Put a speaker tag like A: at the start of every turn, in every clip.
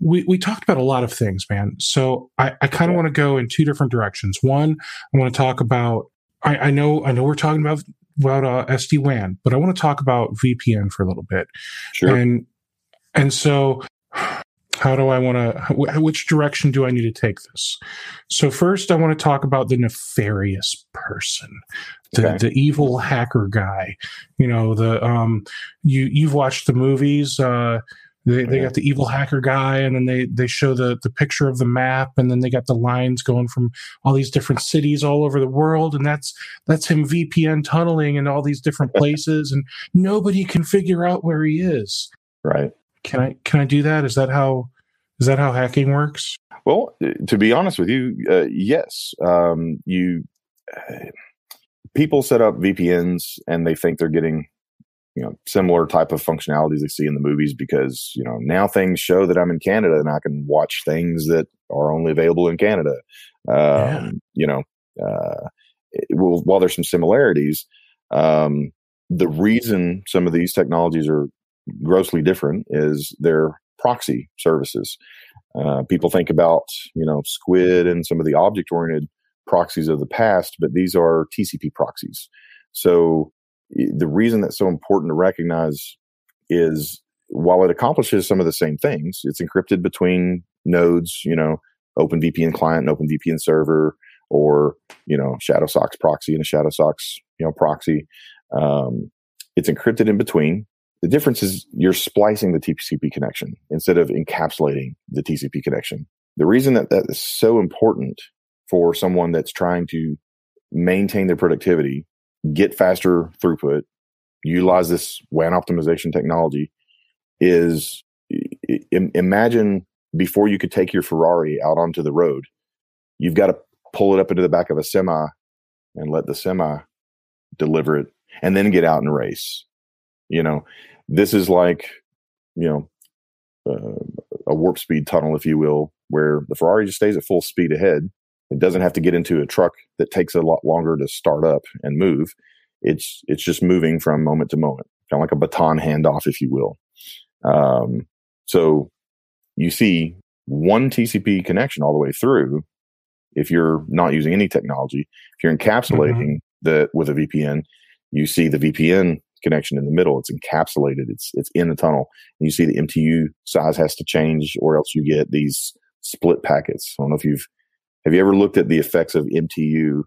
A: we, we talked about a lot of things, man. So I, I kind of want to go in two different directions. One, I want to talk about I, I know I know we're talking about about uh, SD WAN, but I want to talk about VPN for a little bit.
B: Sure.
A: And and so how do I want to which direction do I need to take this? So first I want to talk about the nefarious person. The,
B: Okay.
A: the evil hacker guy. You know, the um you you've watched the movies uh they, they
B: Yeah.
A: got the evil hacker guy and then they they show the the picture of the map and then they got the lines going from all these different cities all over the world and that's that's him VPN tunneling in all these different places and nobody can figure out where he is.
B: Right.
A: Can I can I do that? Is that how is that how hacking works?
B: Well, uh, to be honest with you, uh, yes. Um, you uh, people set up VPNs and they think they're getting you know similar type of functionalities they see in the movies because you know now things show that I'm in Canada and I can watch things that are only available in Canada. Um,
A: Yeah.
B: You know, uh, it- well, while there's some similarities, um, the reason some of these technologies are grossly different is their proxy services. Uh, people think about you know Squid and some of the object oriented proxies of the past, but these are TCP proxies. So the reason that's so important to recognize is while it accomplishes some of the same things, it's encrypted between nodes, you know, OpenVPN client and OpenVPN server, or you know, Shadowsocks proxy and a Shadowsocks you know proxy. Um, it's encrypted in between. The difference is you're splicing the TCP connection instead of encapsulating the TCP connection. The reason that that is so important for someone that's trying to maintain their productivity, get faster throughput, utilize this WAN optimization technology is imagine before you could take your Ferrari out onto the road, you've got to pull it up into the back of a semi and let the semi deliver it and then get out and race. You know, this is like, you know, uh, a warp speed tunnel, if you will, where the Ferrari just stays at full speed ahead. It doesn't have to get into a truck that takes a lot longer to start up and move. It's it's just moving from moment to moment, kind of like a baton handoff, if you will. Um, so you see one TCP connection all the way through. If you're not using any technology, if you're encapsulating the with a VPN, you see the VPN connection in the middle. It's encapsulated. It's it's in the tunnel. And you see the MTU size has to change, or else you get these split packets. I don't know if you've have you ever looked at the effects of MTU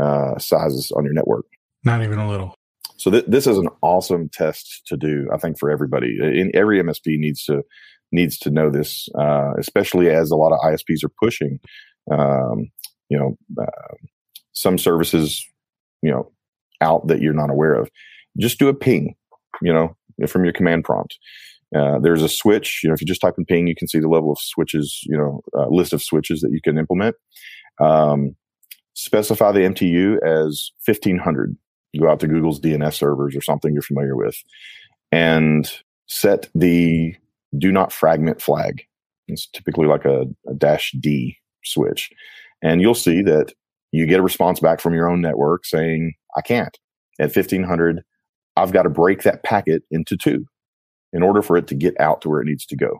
B: uh, sizes on your network.
A: Not even a little.
B: So th- this is an awesome test to do. I think for everybody, in every MSP needs to needs to know this, uh, especially as a lot of ISPs are pushing. Um, you know, uh, some services, you know, out that you're not aware of. Just do a ping, you know, from your command prompt. Uh, there's a switch. You know, if you just type in ping, you can see the level of switches. You know, uh, list of switches that you can implement. Um, specify the MTU as 1500 go out to Google's DNS servers or something you're familiar with and set the do not fragment flag. It's typically like a, a dash D switch. And you'll see that you get a response back from your own network saying, I can't. At 1500, I've got to break that packet into two in order for it to get out to where it needs to go.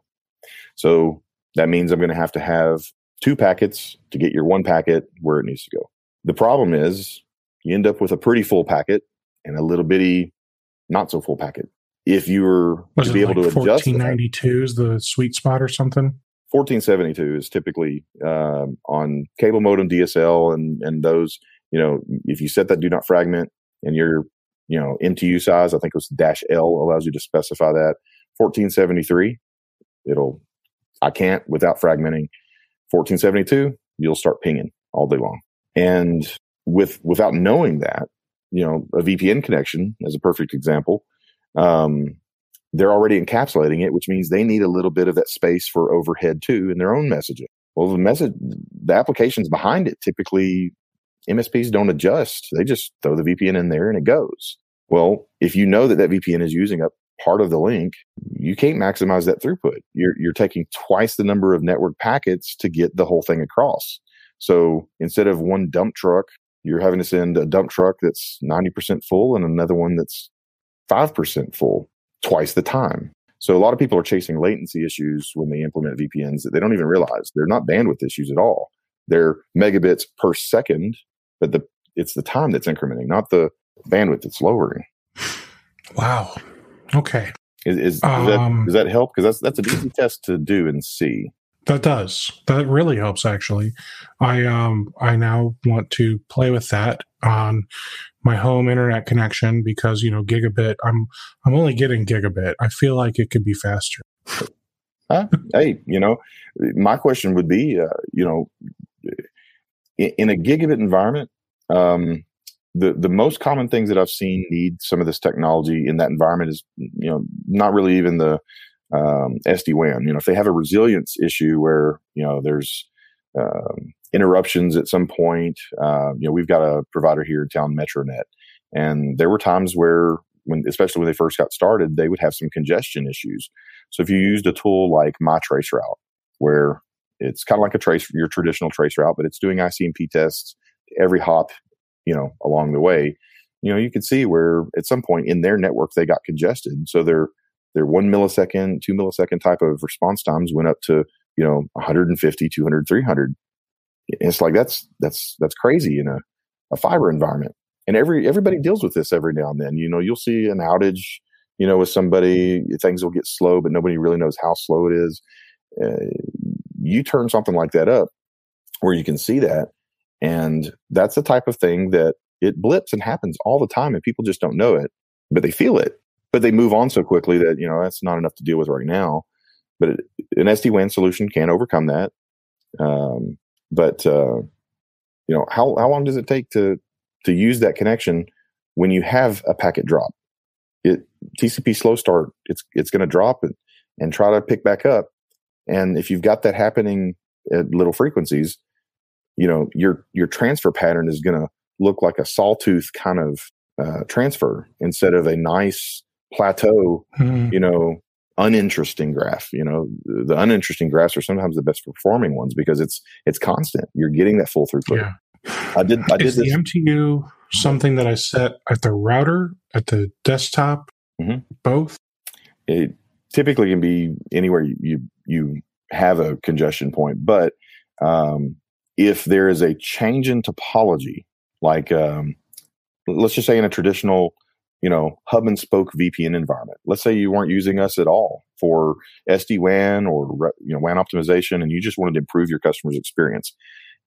B: So that means I'm going to have to have two packets to get your one packet where it needs to go. The problem is you end up with a pretty full packet and a little bitty not so full packet. If you were
A: Was
B: to be
A: like
B: able to adjust that,
A: 1492 is the sweet spot or something?
B: 1472 is typically um, on cable modem DSL and and those you know if you set that do not fragment and your you know MTU size I think it was dash L allows you to specify that 1473 it'll I can't without fragmenting 1472 you'll start pinging all day long and with without knowing that you know a VPN connection is a perfect example um, they're already encapsulating it, which means they need a little bit of that space for overhead too in their own messaging. Well, the message, the applications behind it typically MSPs don't adjust. They just throw the VPN in there and it goes. Well, if you know that that VPN is using up part of the link, you can't maximize that throughput. You're, you're taking twice the number of network packets to get the whole thing across. So instead of one dump truck, you're having to send a dump truck that's 90% full and another one that's 5% full twice the time. So a lot of people are chasing latency issues when they implement VPNs that they don't even realize. They're not bandwidth issues at all. They're megabits per second, but the it's the time that's incrementing, not the bandwidth it's lowering.
A: Wow. Okay.
B: Is, is, um, that, does that help? Because that's that's an easy test to do and see.
A: That does. That really helps actually. I um I now want to play with that on my home internet connection because you know gigabit I'm I'm only getting gigabit. I feel like it could be faster.
B: Huh? hey, you know, my question would be, uh, you know, in, in, a gigabit environment, um, the the most common things that I've seen need some of this technology in that environment is, you know, not really even the um, SD WAN. You know, if they have a resilience issue where you know there's um, interruptions at some point, uh, you know, we've got a provider here in town, MetroNet, and there were times where when, especially when they first got started, they would have some congestion issues. So if you used a tool like MyTraceRoute, where it's kind of like a trace, your traditional trace route, but it's doing ICMP tests every hop, you know, along the way. You know, you can see where at some point in their network they got congested. So they're their one millisecond, two millisecond type of response times went up to, you know, 150, 200, 300. it's like, that's, that's, that's crazy in a, a fiber environment. And every, everybody deals with this every now and then. You know, you'll see an outage, you know, with somebody, things will get slow, but nobody really knows how slow it is. Uh, you turn something like that up where you can see that. And that's the type of thing that it blips and happens all the time and people just don't know it, but they feel it but they move on so quickly that you know that's not enough to deal with right now. But it, an SD WAN solution can overcome that. Um, but uh, you know how how long does it take to to use that connection when you have a packet drop? It TCP slow start it's it's going to drop and and try to pick back up. And if you've got that happening at little frequencies, you know your your transfer pattern is going to look like a sawtooth kind of uh, transfer instead of a nice plateau, mm. you know, uninteresting graph. You know, the uninteresting graphs are sometimes the best performing ones because it's it's constant. You're getting that full throughput. Yeah.
A: I did. I did Is this. the MTU something that I set at the router, at the desktop, mm-hmm. both?
B: It typically can be anywhere you you, you have a congestion point, but um, if there is a change in topology, like um, let's just say in a traditional you know, hub and spoke VPN environment. Let's say you weren't using us at all for SD WAN or you know WAN optimization, and you just wanted to improve your customer's experience,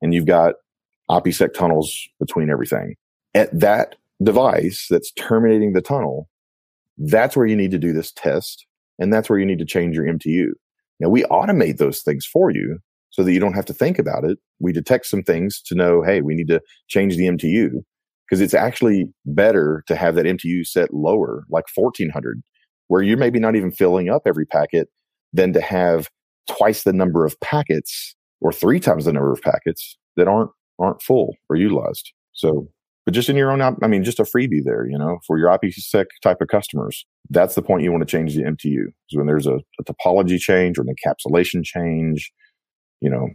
B: and you've got IPsec tunnels between everything. At that device that's terminating the tunnel, that's where you need to do this test, and that's where you need to change your MTU. Now we automate those things for you so that you don't have to think about it. We detect some things to know, hey, we need to change the MTU because it's actually better to have that MTU set lower, like 1400, where you're maybe not even filling up every packet than to have twice the number of packets or three times the number of packets that aren't aren't full or utilized. So, but just in your own, I mean, just a freebie there, you know, for your IPsec type of customers. That's the point you want to change the MTU. So when there's a, a topology change or an encapsulation change, you know.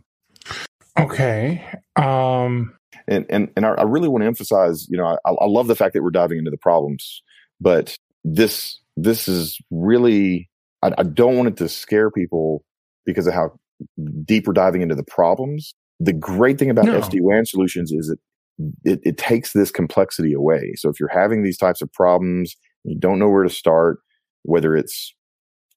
A: Okay. Um,
B: and and and I, really want to emphasize, you know, I, I love the fact that we're diving into the problems, but this this is really I, I don't want it to scare people because of how deep we're diving into the problems. The great thing about no. SD WAN solutions is that it, it takes this complexity away. So if you're having these types of problems, you don't know where to start, whether it's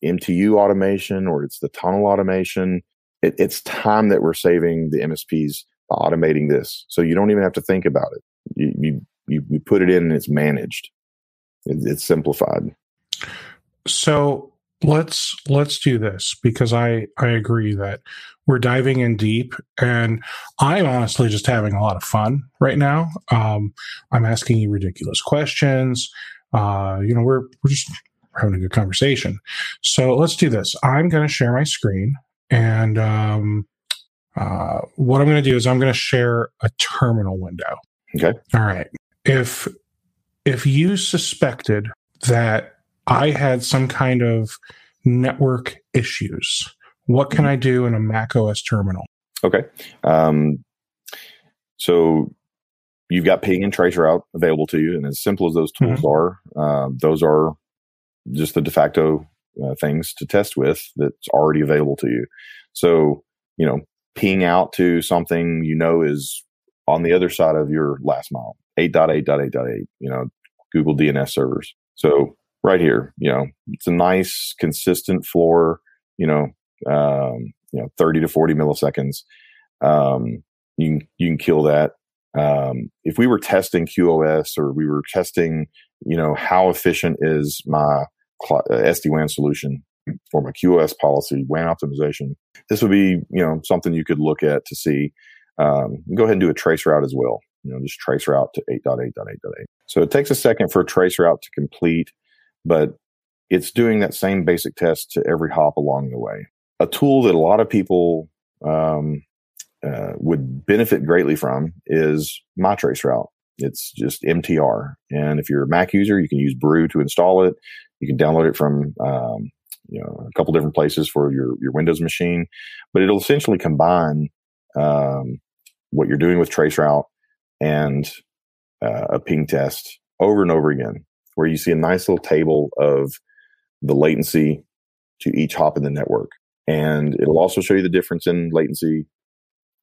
B: MTU automation or it's the tunnel automation, it, it's time that we're saving the MSPs by automating this. So you don't even have to think about it. You, you, you, you put it in and it's managed. It, it's simplified.
A: So let's let's do this because I I agree that we're diving in deep and I'm honestly just having a lot of fun right now. Um, I'm asking you ridiculous questions. Uh, you know, we're we're just having a good conversation. So let's do this. I'm going to share my screen, and um, uh, what I'm going to do is I'm going to share a terminal window.
B: Okay.
A: All right. If if you suspected that I had some kind of network issues, what can I do in a Mac OS terminal?
B: Okay. Um, so you've got ping and traceroute available to you, and as simple as those tools mm-hmm. are, uh, those are just the de facto uh, things to test with that's already available to you. So you know, ping out to something you know is on the other side of your last mile, 8.8.8.8, you know, Google DNS servers. So right here, you know, it's a nice consistent floor, you know, um, you know, 30 to 40 milliseconds. Um, you can, you can kill that. Um, if we were testing QoS or we were testing, you know, how efficient is my SD-WAN solution or my QoS policy, WAN optimization, this would be, you know, something you could look at to see. Um, go ahead and do a trace route as well. You know, just trace route to 8.8.8.8. So it takes a second for a trace route to complete, but it's doing that same basic test to every hop along the way. A tool that a lot of people um, uh, would benefit greatly from is my trace route. It's just MTR. And if you're a Mac user, you can use Brew to install it. You can download it from um, you know a couple different places for your your Windows machine, but it'll essentially combine um, what you're doing with traceroute and uh, a ping test over and over again, where you see a nice little table of the latency to each hop in the network, and it'll also show you the difference in latency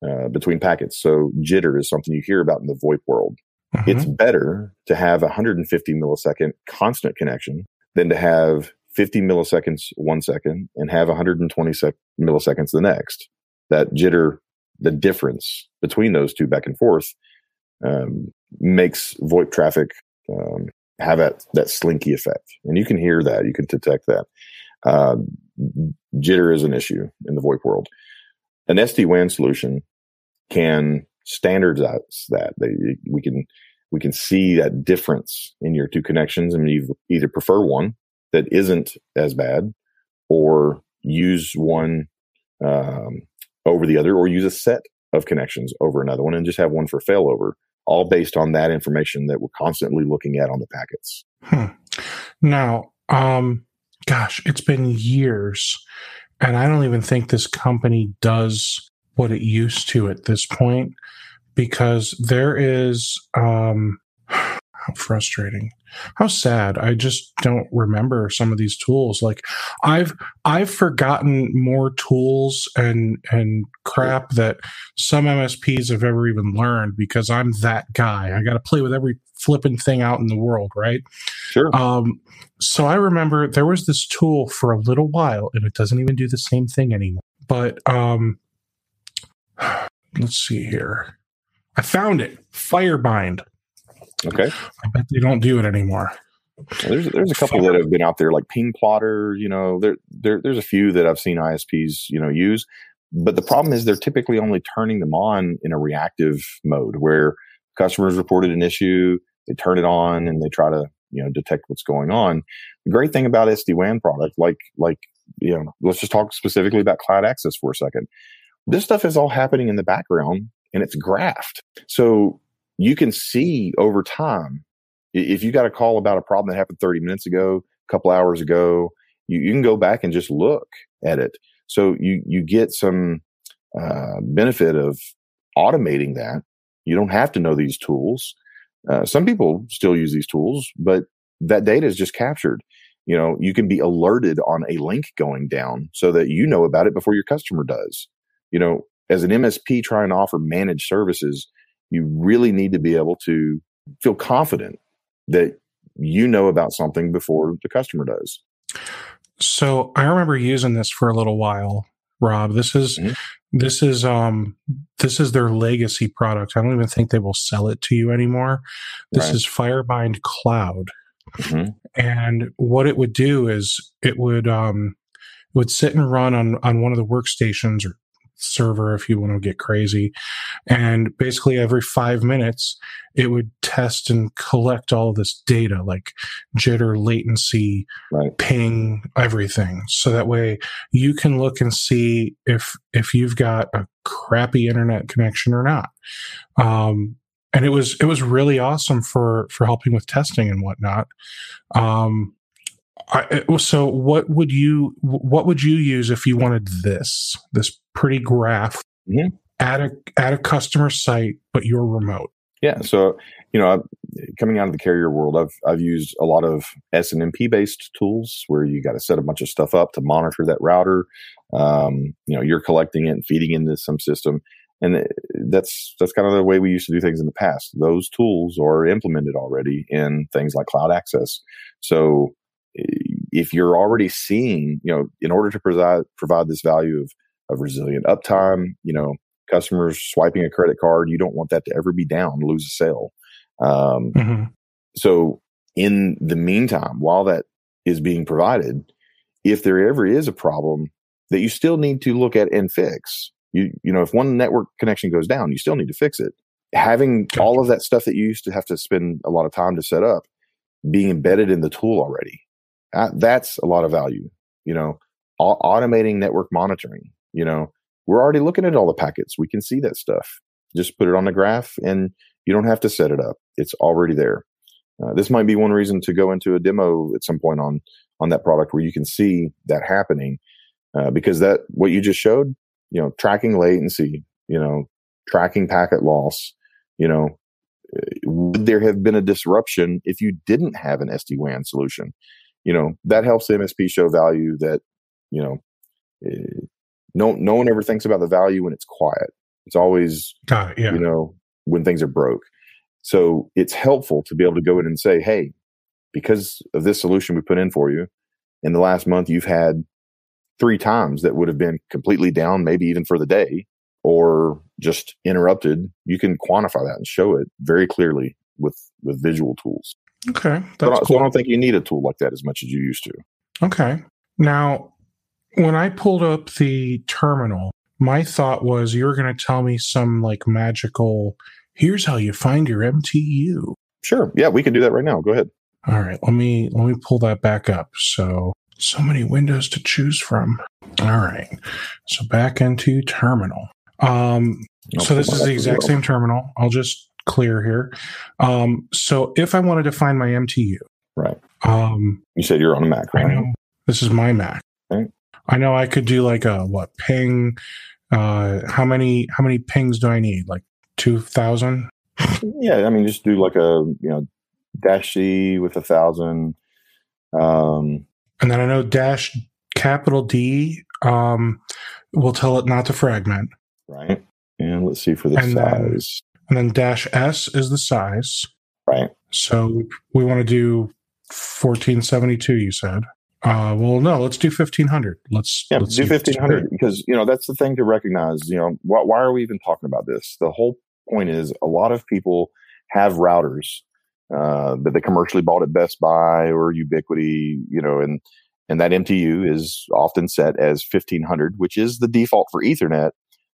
B: uh, between packets. So jitter is something you hear about in the VoIP world. Mm-hmm. It's better to have a 150 millisecond constant connection than to have 50 milliseconds one second and have 120 sec- milliseconds the next. That jitter, the difference between those two back and forth, um, makes VoIP traffic um, have that, that slinky effect. And you can hear that, you can detect that. Uh, jitter is an issue in the VoIP world. An SD WAN solution can standardize that. They, we can we can see that difference in your two connections, and you either prefer one that isn't as bad, or use one um, over the other, or use a set of connections over another one, and just have one for failover, all based on that information that we're constantly looking at on the packets.
A: Hmm. Now, um, gosh, it's been years, and I don't even think this company does what it used to at this point because there is um, how frustrating how sad. I just don't remember some of these tools. Like i've i've forgotten more tools and and crap that some msps have ever even learned because i'm that guy. I got to play with every flipping thing out in the world right?
B: Sure.
A: Um so i remember there was this tool for a little while and it doesn't even do the same thing anymore. But um let's see here i found it firebind
B: Okay.
A: I bet they don't do it anymore.
B: Well, there's there's a couple that have been out there like Ping Plotter. You know, there, there there's a few that I've seen ISPs you know use, but the problem is they're typically only turning them on in a reactive mode where customers reported an issue, they turn it on and they try to you know detect what's going on. The great thing about SD WAN product, like like you know, let's just talk specifically about cloud access for a second. This stuff is all happening in the background and it's graphed. So you can see over time if you got a call about a problem that happened 30 minutes ago, a couple hours ago, you, you can go back and just look at it. So you you get some uh, benefit of automating that. You don't have to know these tools. Uh, some people still use these tools, but that data is just captured. You know, you can be alerted on a link going down so that you know about it before your customer does. You know, as an MSP trying to offer managed services, you really need to be able to feel confident that you know about something before the customer does.
A: So I remember using this for a little while, Rob. This is mm-hmm. this is um this is their legacy product. I don't even think they will sell it to you anymore. This right. is Firebind Cloud. Mm-hmm. And what it would do is it would um would sit and run on on one of the workstations or server if you want to get crazy. And basically every five minutes, it would test and collect all of this data like jitter, latency,
B: right.
A: ping, everything. So that way you can look and see if, if you've got a crappy internet connection or not. Um, and it was, it was really awesome for, for helping with testing and whatnot. Um, I, so what would you what would you use if you wanted this this pretty graph
B: mm-hmm.
A: at a at a customer site but you're remote?
B: Yeah so you know coming out of the carrier world i've i've used a lot of snmp based tools where you got to set a bunch of stuff up to monitor that router. Um, you know you're collecting it and feeding into some system. And that's that's kind of the way we used to do things in the past. Those tools are implemented already in things like cloud access. So if you're already seeing, you know, in order to provide provide this value of of resilient uptime, you know, customers swiping a credit card, you don't want that to ever be down, lose a sale. Um,
A: mm-hmm.
B: So, in the meantime, while that is being provided, if there ever is a problem that you still need to look at and fix, you you know, if one network connection goes down, you still need to fix it. Having all of that stuff that you used to have to spend a lot of time to set up being embedded in the tool already that's a lot of value. You know, automating network monitoring. You know, we're already looking at all the packets. We can see that stuff. Just put it on the graph, and you don't have to set it up. It's already there. Uh, this might be one reason to go into a demo at some point on on that product where you can see that happening, uh, because that what you just showed, you know, tracking latency, you know, tracking packet loss, you know, uh, would there have been a disruption if you didn't have an SD WAN solution? You know that helps the MSP show value that you know eh, no no one ever thinks about the value when it's quiet. It's always
A: it, yeah.
B: you know when things are broke. So it's helpful to be able to go in and say, hey, because of this solution we put in for you, in the last month you've had three times that would have been completely down, maybe even for the day, or just interrupted. You can quantify that and show it very clearly with with visual tools.
A: Okay,
B: that's so, cool. so I don't think you need a tool like that as much as you used to.
A: Okay. Now, when I pulled up the terminal, my thought was you were going to tell me some like magical. Here's how you find your MTU.
B: Sure. Yeah, we can do that right now. Go ahead.
A: All right. Let me let me pull that back up. So so many windows to choose from. All right. So back into terminal. Um, so this is the exact same terminal. I'll just clear here. Um, so if I wanted to find my MTU,
B: right?
A: Um,
B: you said you're on a Mac, right?
A: I know this is my Mac.
B: Right.
A: I know I could do like a what ping. Uh, how many how many pings do I need? Like two thousand?
B: Yeah, I mean, just do like a you know dash C with a thousand. Um,
A: and then I know dash capital D um, will tell it not to fragment.
B: Right. And let's see for the and size.
A: And then dash S is the size.
B: Right.
A: So we want to do 1472, you said. Uh, well, no, let's do 1500. Let's,
B: yeah,
A: let's
B: do 1500 because, you know, that's the thing to recognize. You know, wh- why are we even talking about this? The whole point is a lot of people have routers uh, that they commercially bought at Best Buy or Ubiquiti, you know, and, and that MTU is often set as 1500, which is the default for Ethernet,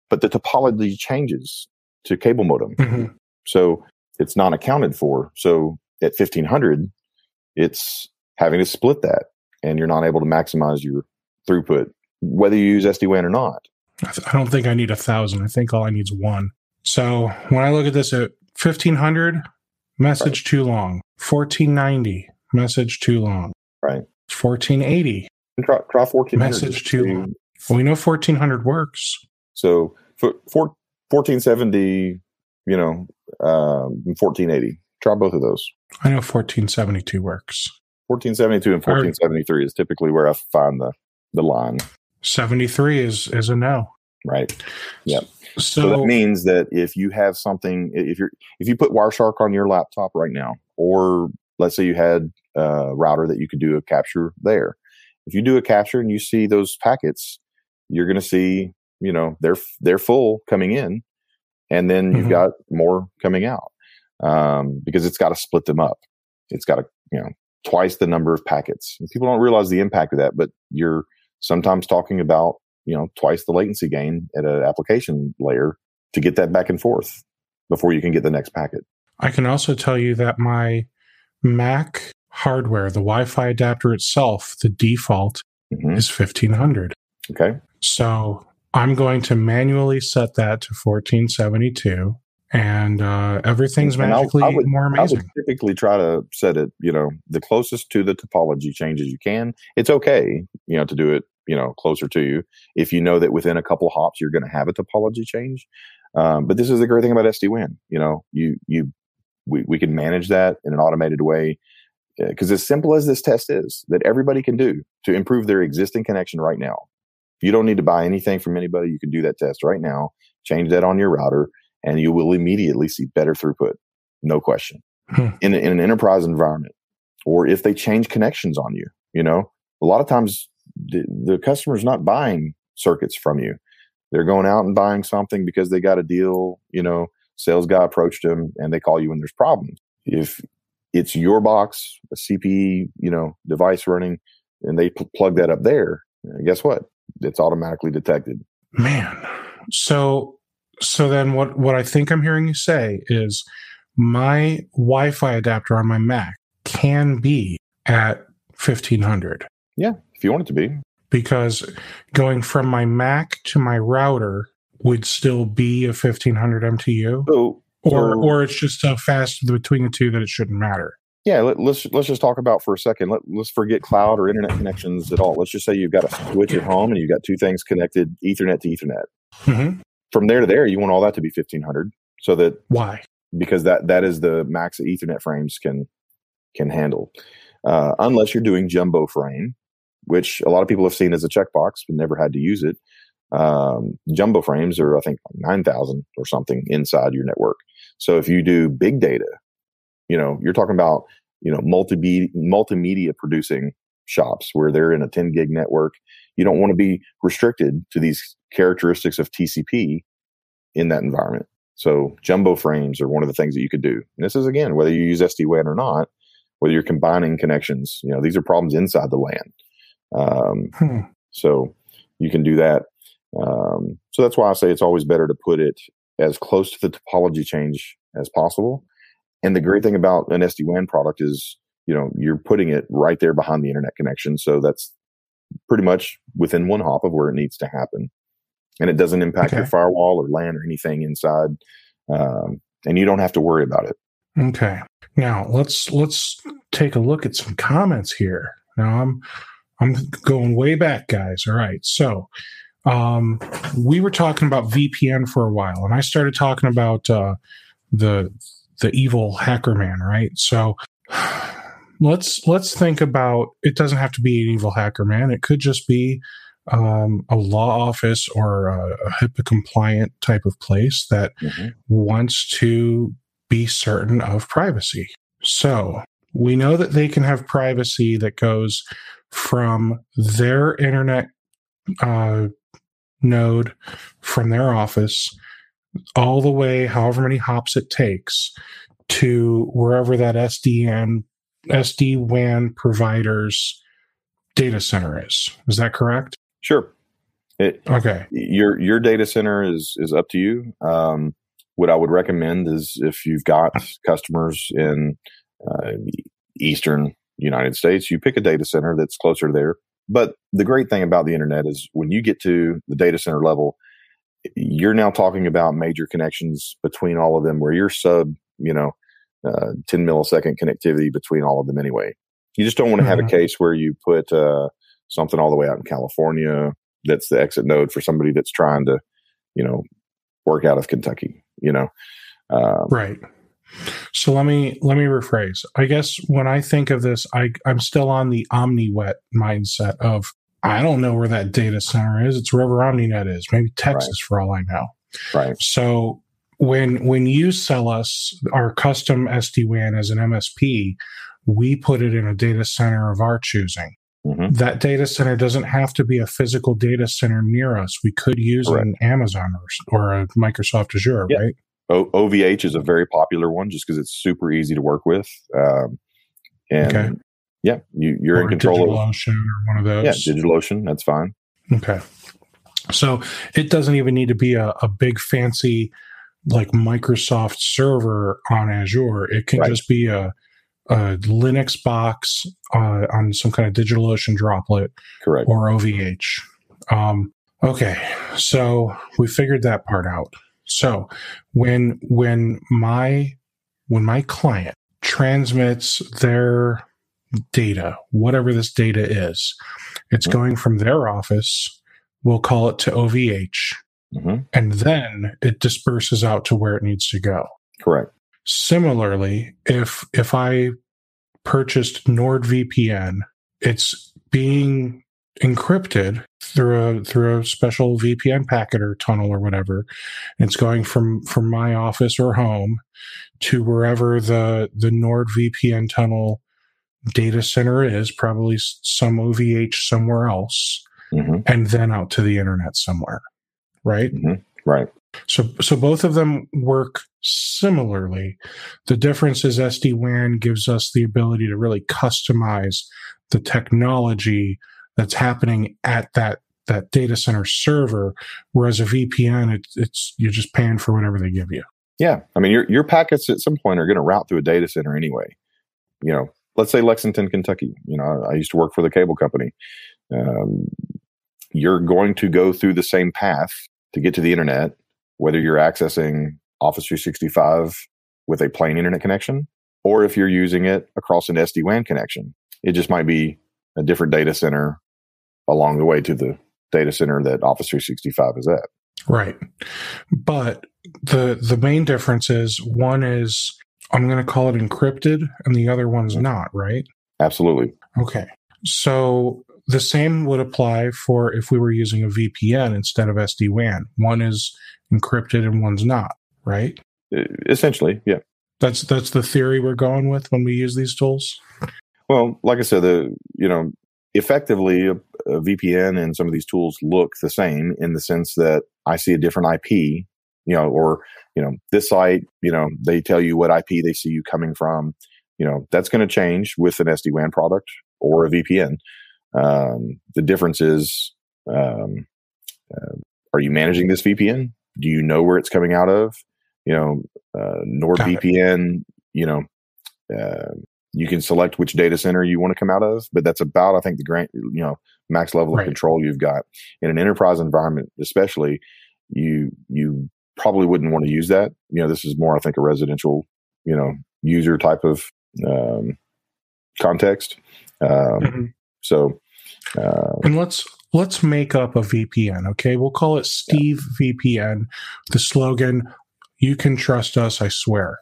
B: but the topology changes to cable modem.
A: Mm-hmm.
B: So it's not accounted for. So at 1500, it's having to split that and you're not able to maximize your throughput, whether you use SD WAN or not.
A: I don't think I need a thousand. I think all I need is one. So when I look at this at 1500, message right. too long. 1490, message too long.
B: Right.
A: 1480.
B: Try, try 1400.
A: Message too long. Well, we know 1400 works.
B: So for, for 1470, you know, um, 1480. Try both of those.
A: I know 1472 works.
B: 1472 and 1473 or, is typically where I find the, the line.
A: 73 is is a no.
B: Right. Yep.
A: So,
B: so, that means that if you have something, if you're if you put Wireshark on your laptop right now, or let's say you had a router that you could do a capture there, if you do a capture and you see those packets, you're going to see you know they're they're full coming in and then you've mm-hmm. got more coming out um, because it's got to split them up it's got to you know twice the number of packets and people don't realize the impact of that but you're sometimes talking about you know twice the latency gain at an application layer to get that back and forth before you can get the next packet.
A: I can also tell you that my Mac hardware, the Wi-Fi adapter itself, the default
B: Mhm.
A: is 1500.
B: Okay.
A: So I'm going to manually set that to 1472 and uh, everything's
B: And
A: magically
B: I would-
A: more
B: I would
A: amazing.
B: typically try to set it, you know, the closest to the topology changes you can. It's okay, you know, to do it, you know, closer to you if you know that within a couple hops you're going to have a topology change. Um, but this is the great thing about SD WAN. You know, you you we we can manage that in an automated way because as simple as this test is, that everybody can do to improve their existing connection right now. You don't need to buy anything from anybody. You can do that test right now. Change that on your router, and you will immediately see better throughput, no question.
A: Hmm.
B: In, in an enterprise environment, or if they change connections on you, you know, a lot of times the, the customer's not buying circuits from you. They're going out and buying something because they got a deal. You know, sales guy approached them, and they call you when there's problems. If it's your box, a CPE, you know, device running, and they pl- plug that up there, guess what? It's automatically detected.
A: Man. So so then what what I think I'm hearing you say is my Wi-Fi adapter on my Mac can be at 1500 Yeah,
B: If you want it to be,
A: because going from my Mac to my router would still be a 1500 MTU
B: so
A: or
B: so-
A: or it's just so fast between the two that it shouldn't matter.
B: Yeah, let, let's let's just talk about for a second. Let, let's forget cloud or internet connections at all. Let's just say you've got a switch at home and you've got two things connected, Ethernet to Ethernet.
A: Mhm.
B: From there to there, you want all that to be fifteen hundred, so that
A: Why?
B: because that that is the max that Ethernet frames can can handle. Uh, unless you're doing jumbo frame, which a lot of people have seen as a checkbox but never had to use it. Um, jumbo frames are I think nine thousand or something inside your network. So if you do big data, you know you're talking about you know multi multimedia producing shops where they're in a 10 gig network. You don't want to be restricted to these characteristics of TCP in that environment. So jumbo frames are one of the things that you could do. And this is again, whether you use SD WAN or not, whether you're combining connections, you know, these are problems inside the LAN. Um,
A: Hmm.
B: so you can do that. Um, so that's why I say it's always better to put it as close to the topology change as possible. And the great thing about an SD WAN product is, you know, you're putting it right there behind the internet connection. So that's pretty much within one hop of where it needs to happen. And it doesn't impact your firewall or LAN or anything inside. Um, and you don't have to worry about it.
A: Okay. Now let's let's take a look at some comments here. Now I'm I'm going way back, guys. All right. So um we were talking about VPN for a while, and I started talking about uh the the evil hacker man, right? So let's let's think about it doesn't have to be an evil hacker man. It could just be um, a law office or a, a HIPAA compliant type of place that wants to be certain of privacy. So we know that they can have privacy that goes from their internet uh, node from their office all the way, however many hops it takes, to wherever that SDN SD WAN provider's data center is. Is that correct?
B: Sure. It,
A: Okay.
B: your your data center is is up to you. Um, what I would recommend is if you've got customers in uh, eastern United States, you pick a data center that's closer to there. But the great thing about the internet is when you get to the data center level, you're now talking about major connections between all of them, where you're sub, you know, uh, 10 millisecond connectivity between all of them anyway. You just don't want to have a
A: Mhm.
B: case where you put uh, something all the way out in California that's the exit node for somebody that's trying to, you know, work out of Kentucky. You know, um,
A: Right. So let me let me rephrase. I guess when I think of this, I I'm still on the OmniNet mindset of I don't know where that data center is. It's wherever OmniNet is, maybe Texas for all I know.
B: right?
A: So when when you sell us our custom SD WAN as an MSP, we put it in a data center of our choosing.
B: Mhm.
A: That data center doesn't have to be a physical data center near us. We could use
B: Correct.
A: an Amazon or, or a Microsoft Azure,
B: Yeah.
A: right?
B: O- OVH is a very popular one just because it's super easy to work with. Um, and
A: Okay.
B: Yeah, you, you're
A: or
B: in control of
A: DigitalOcean or one of those.
B: yeah, DigitalOcean. That's fine.
A: Okay. So it doesn't even need to be a, a big fancy like Microsoft server on Azure. It can right. just be a, a Linux box uh, on some kind of DigitalOcean droplet,
B: correct,
A: or OVH. Um, okay, so we figured that part out. So when when my when my client transmits their data, whatever this data is, it's mm-hmm. going from their office. We'll call it to OVH. Mm-hmm. And then it disperses out to where it needs to go.
B: Correct.
A: Similarly, if if I purchased NordVPN, it's being encrypted through a through a special VPN packet or tunnel or whatever. It's going from from my office or home to wherever the the NordVPN tunnel data center is, probably some OVH somewhere else, mm-hmm. and then out to the internet somewhere. Right.
B: Mm-hmm. Right.
A: So, so both of them work similarly. The difference is SD WAN gives us the ability to really customize the technology that's happening at that that data center server, whereas a VPN, it, it's you're just paying for whatever they give you.
B: Yeah, I mean, your your packets at some point are going to route through a data center anyway. You know, let's say Lexington, Kentucky. You know, I used to work for the cable company. Um, you're going to go through the same path to get to the internet, whether you're accessing Office 365 with a plain internet connection, or if you're using it across an SD WAN connection. It just might be a different data center along the way to the data center that Office 365 is at.
A: Right. But the the main difference is one is I'm going to call it encrypted and the other one's not, right?
B: Absolutely.
A: Okay. So the same would apply for if we were using a VPN instead of SD WAN. One is encrypted and one's not, right?
B: Essentially, yeah.
A: That's that's the theory we're going with when we use these tools.
B: Well, like I said, the you know effectively a, a, VPN and some of these tools look the same in the sense that I see a different IP, you know, or you know this site, you know, they tell you what IP they see you coming from. You know, that's going to change with an SD WAN product or a VPN. Um, the difference is, um, uh, are you managing this VPN? Do you know where it's coming out of? You know, uh, NordVPN. You know, uh, you can select which data center you want to come out of, but that's about, I think, the grant, you know, max level right. of control you've got in an enterprise environment, especially. You you probably wouldn't want to use that. You know, this is more, I think, a residential, you know, user type of um, context. Um, mm-hmm. So,
A: uh, and let's let's make up a VPN. Okay, we'll call it Steve yeah. VPN. The slogan: "You can trust us, I swear."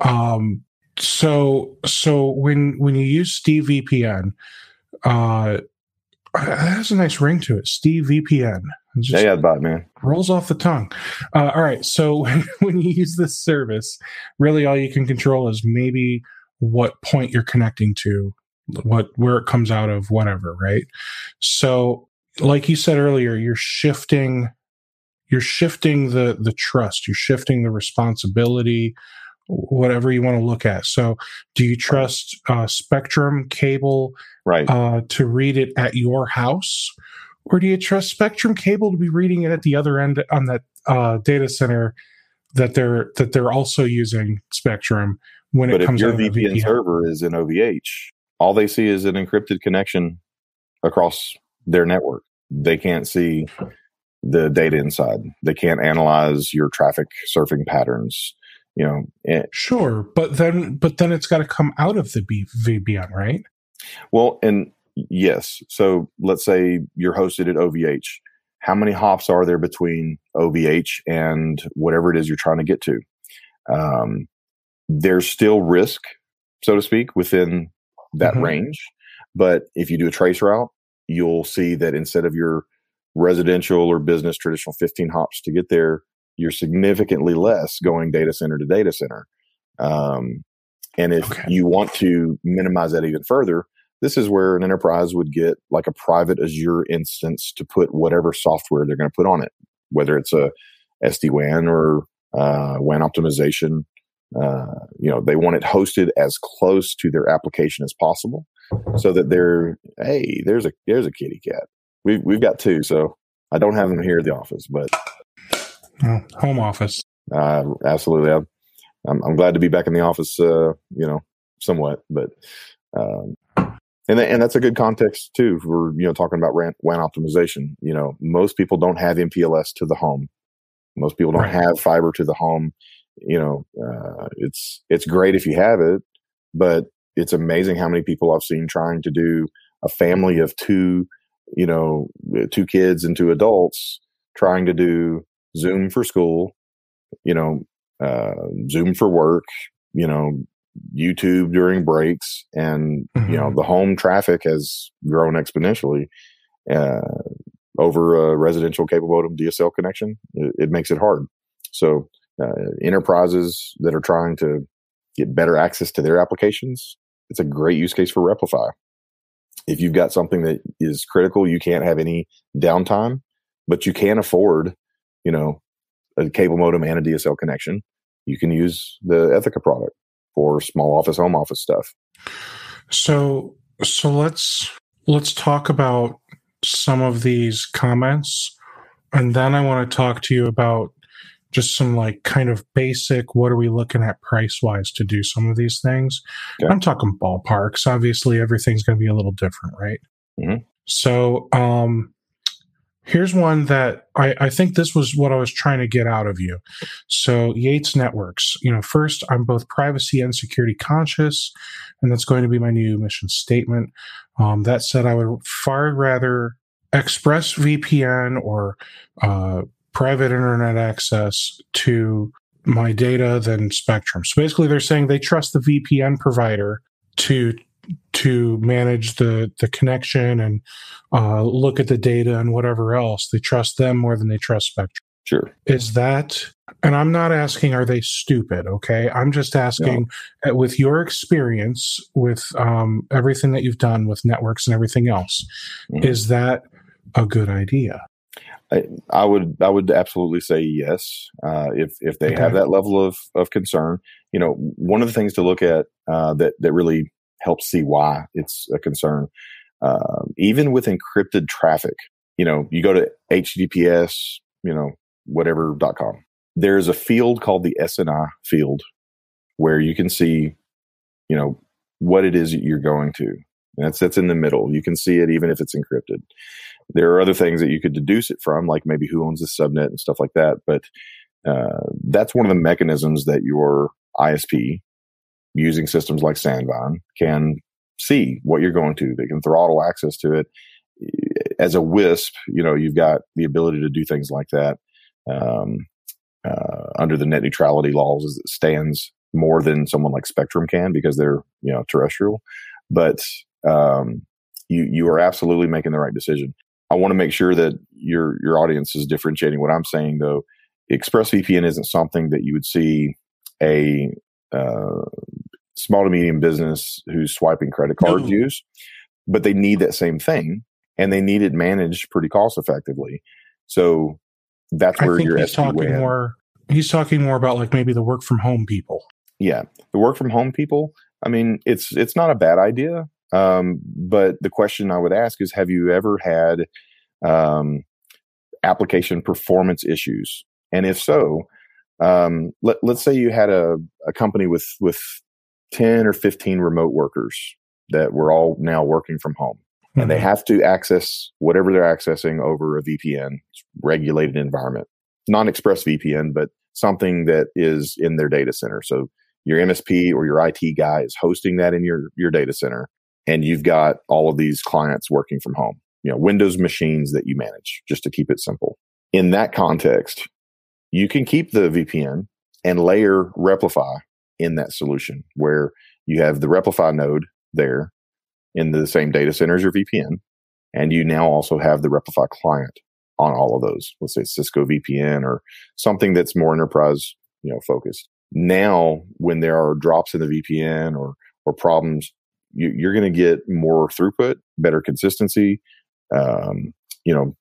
A: Um, so so when when you use Steve VPN, uh, that has a nice ring to it. Steve VPN.
B: Just yeah, yeah, bot man
A: rolls off the tongue. Uh, all right, so when, when you use this service, really all you can control is maybe what point you're connecting to, what where it comes out of, whatever. Right. So, like you said earlier, you're shifting, you're shifting the the trust, you're shifting the responsibility whatever you want to look at. So, do you trust uh, Spectrum cable
B: right.
A: uh, to read it at your house, or do you trust Spectrum cable to be reading it at the other end on that uh, data center that they're that they're also using Spectrum when
B: but
A: it comes
B: if your VPN, VPN server is in OVH, all they see is an encrypted connection across their network. They can't see the data inside. They can't analyze your traffic surfing patterns you know
A: it, sure but then but then it's got to come out of the B- vpn right
B: well and yes so let's say you're hosted at ovh how many hops are there between ovh and whatever it is you're trying to get to um, there's still risk so to speak within that mm-hmm. range but if you do a trace route you'll see that instead of your residential or business traditional 15 hops to get there you're significantly less going data center to data center. Um, and if okay. you want to minimize that even further, this is where an enterprise would get like a private Azure instance to put whatever software they're going to put on it, whether it's a SD WAN or uh, WAN optimization. Uh, you know, they want it hosted as close to their application as possible, so that they're hey, there's a there's a kitty cat. We've we've got two, so I don't have them here at the office, but
A: oh, home office.
B: Uh, absolutely. I'm, I'm, I'm, glad to be back in the office, uh, you know, somewhat, but, um, and, and that's a good context too for, you know, talking about WAN, WAN optimization. You know, most people don't have MPLS to the home. Most people don't right. have fiber to the home. You know, uh, it's, it's great if you have it, but it's amazing how many people I've seen trying to do a family of two, you know, two kids and two adults trying to do Zoom for school, you know, uh, Zoom for work, you know, YouTube during breaks, and mm-hmm. you know mm-hmm. the home traffic has grown exponentially uh, over a residential cable modem DSL connection. It, it makes it hard. So uh, enterprises that are trying to get better access to their applications, it's a great use case for Replify. If you've got something that is critical, you can't have any downtime, but you can afford, you know, a cable modem and a DSL connection. You can use the Ethica product for small office, home office stuff.
A: So, so let's let's talk about some of these comments, and then I want to talk to you about just some like kind of basic what are we looking at price wise to do some of these things okay. i'm talking ballparks obviously everything's going to be a little different right mm-hmm. so um here's one that I, I think this was what i was trying to get out of you so yates networks you know first i'm both privacy and security conscious and that's going to be my new mission statement um, that said i would far rather express vpn or uh, private internet access to my data than Spectrum. So basically, they're saying they trust the VPN provider to to manage the the connection and uh, look at the data and whatever else. They trust them more than they trust Spectrum.
B: Sure.
A: Is that? And I'm not asking, are they stupid? Okay, I'm just asking, no. Uh, with your experience with um, everything that you've done with networks and everything else, mm-hmm. is that a good idea?
B: I, I, would I would absolutely say yes uh, if if they okay. have that level of of concern. You know, one of the things to look at uh, that that really helps see why it's a concern, uh, even with encrypted traffic. You know, you go to HTTPS, you know, whatever.com. There's a field called the SNI field where you can see, you know, what it is you're going to. And that's that's in the middle. You can see it even if it's encrypted. There are other things that you could deduce it from, like maybe who owns the subnet and stuff like that. But uh, that's one of the mechanisms that your ISP using systems like Sandvine can see what you're going to. They can throttle access to it. As a WISP, you know, you've got the ability to do things like that um, uh, under the net neutrality laws as it stands more than someone like Spectrum can because they're, you know, terrestrial. But um, you you are absolutely making the right decision. I want to make sure that your your audience is differentiating what I'm saying though. ExpressVPN isn't something that you would see a uh, small to medium business who's swiping credit cards no. use, but they need that same thing and they need it managed pretty cost effectively. So that's where your
A: he's talking more. He's talking more about like maybe the work from home people.
B: Yeah, the work from home people. I mean, it's it's not a bad idea. Um, but the question I would ask is, have you ever had um, application performance issues? And if so, um, let, us say you had a, a company with with ten or fifteen remote workers that were all now working from home, mm-hmm. and they mm-hmm. have to access whatever they're accessing over a VPN regulated environment, non Express VPN, but something that is in their data center. So your MSP or your IT guy is hosting that in your your data center and you've got all of these clients working from home, you know, Windows machines that you manage, just to keep it simple. In that context, you can keep the VPN and layer Replify in that solution where you have the Replify node there in the same data center as your VPN. And you now also have the Replify client on all of those. Let's say Cisco VPN or something that's more enterprise, you know, focused. Now, when there are drops in the VPN or or problems, you, are going to get more throughput, better consistency. Um, you know,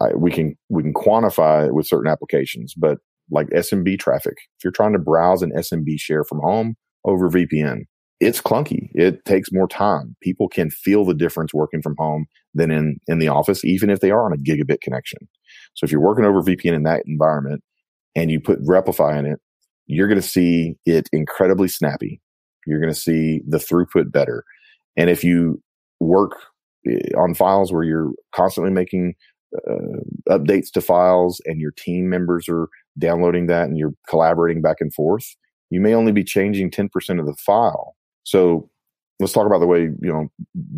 B: I, we can we can quantify it with certain applications, but like SMB traffic, if you're trying to browse an SMB share from home over VPN, it's clunky. It takes more time. People can feel the difference working from home than in, in the office, even if they are on a gigabit connection. So if you're working over VPN in that environment and you put Replify in it, you're going to see it incredibly snappy. You're going to see the throughput better. And if you work eh, on files where you're constantly making uh, updates to files and your team members are downloading that and you're collaborating back and forth, you may only be changing 10% of the file. So let's talk about the way, you know,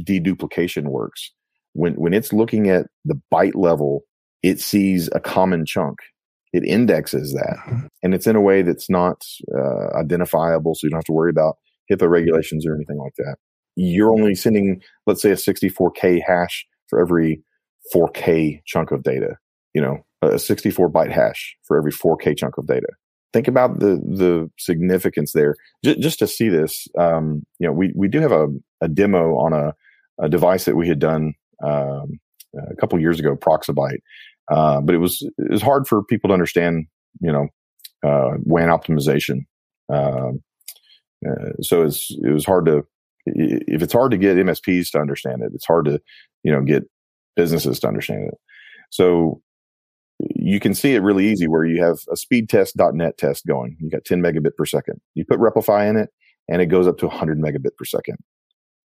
B: deduplication works. When, when it's looking at the byte level, it sees a common chunk. It indexes that mm-hmm. and it's in a way that's not uh, identifiable. So you don't have to worry about HIPAA regulations or anything like that. You're only sending, let's say, a 64K hash for every 4K chunk of data, you know, a 64 byte hash for every 4K chunk of data think about the the significance there. J- just to see this, um, you know, we we do have a, a demo on a, a device that we had done um, a couple years ago, Proxabyte, uh, but it was it was hard for people to understand, you know, uh, WAN optimization. Um, uh, so it's it was hard to if it's hard to get MSPs to understand it, it's hard to you know get businesses to understand it. So you can see it really easy where you have a speedtest.net test going. You got 10 megabit per second. You put Replify in it and it goes up to 100 megabit per second.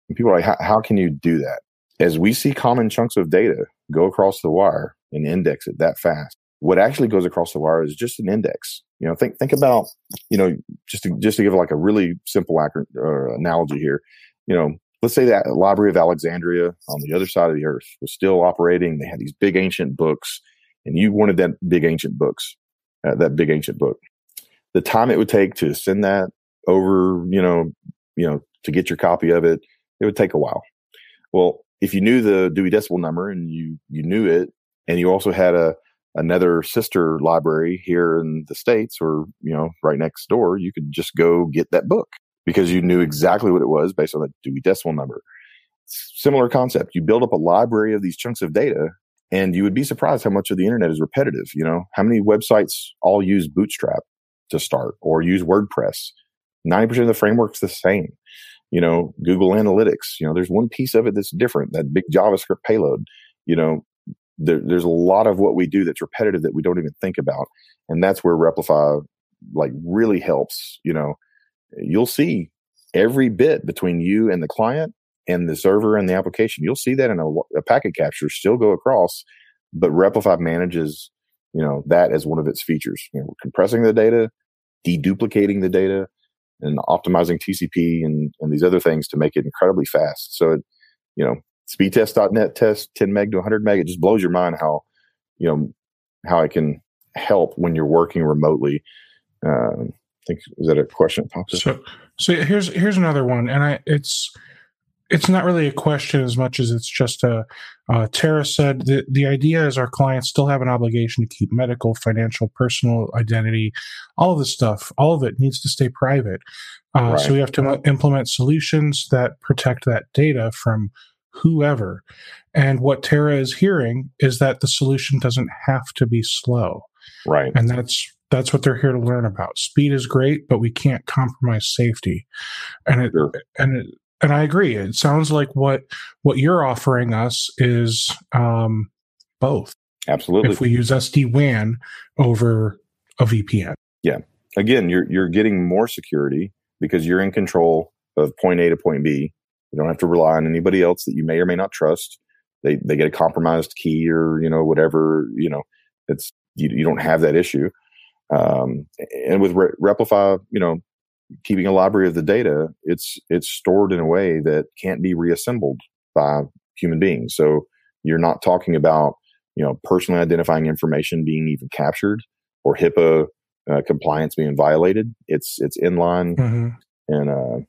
B: And people are like, how, can you do that? As we see common chunks of data go across the wire and index it that fast, what actually goes across the wire is just an index. You know, think think about, you know, just to just to give like a really simple uh, analogy here. You know, let's say that Library of Alexandria on the other side of the earth was still operating. They had these big ancient books and you wanted that big ancient books, uh, that big ancient book, the time it would take to send that over, you know, you know, to get your copy of it, it would take a while. Well, if you knew the Dewey Decimal number and you you knew it, and you also had a another sister library here in the states or you know right next door, you could just go get that book because you knew exactly what it was based on the Dewey Decimal number. Similar concept. You build up a library of these chunks of data and you would be surprised how much of the internet is repetitive. You know, how many websites all use Bootstrap to start or use WordPress? 90% of the framework's the same. You know, Google Analytics, you know, there's one piece of it that's different, that big JavaScript payload. You know, there, there's a lot of what we do that's repetitive that we don't even think about. And that's where Replify like really helps. You know, you'll see every bit between you and the client and the server and the application. You'll see that in a, a packet capture still go across, but Replify manages, you know, that as one of its features. You know, compressing the data, deduplicating the data, and optimizing TCP and, and these other things to make it incredibly fast. So, it, you know, speedtest.net test 10 meg to 100 meg. It just blows your mind how, you know, how it can help when you're working remotely. Uh, I think is that a question? Pops.
A: So, so here's here's another one, and I it's it's not really a question as much as it's just a uh, Tara said the, the idea is our clients still have an obligation to keep medical, financial, personal identity, all of this stuff, all of it needs to stay private. Uh, right. So we have to m- implement solutions that protect that data from whoever. And what Tara is hearing is that the solution doesn't have to be slow.
B: Right.
A: And that's that's what they're here to learn about. Speed is great, but we can't compromise safety. And it sure. and it, and I agree. It sounds like what what you're offering us is um, both.
B: Absolutely.
A: If we use SD WAN over a VPN.
B: Yeah. Again, you're you're getting more security because you're in control of point A to point B. You don't have to rely on anybody else that you may or may not trust. They they get a compromised key or you know whatever you know. It's you, you don't have that issue. Um, and with Re- Replify, you know, keeping a library of the data, it's it's stored in a way that can't be reassembled by human beings. So you're not talking about you know personally identifying information being even captured or HIPAA uh, compliance being violated. It's it's inline mm-hmm. and uh,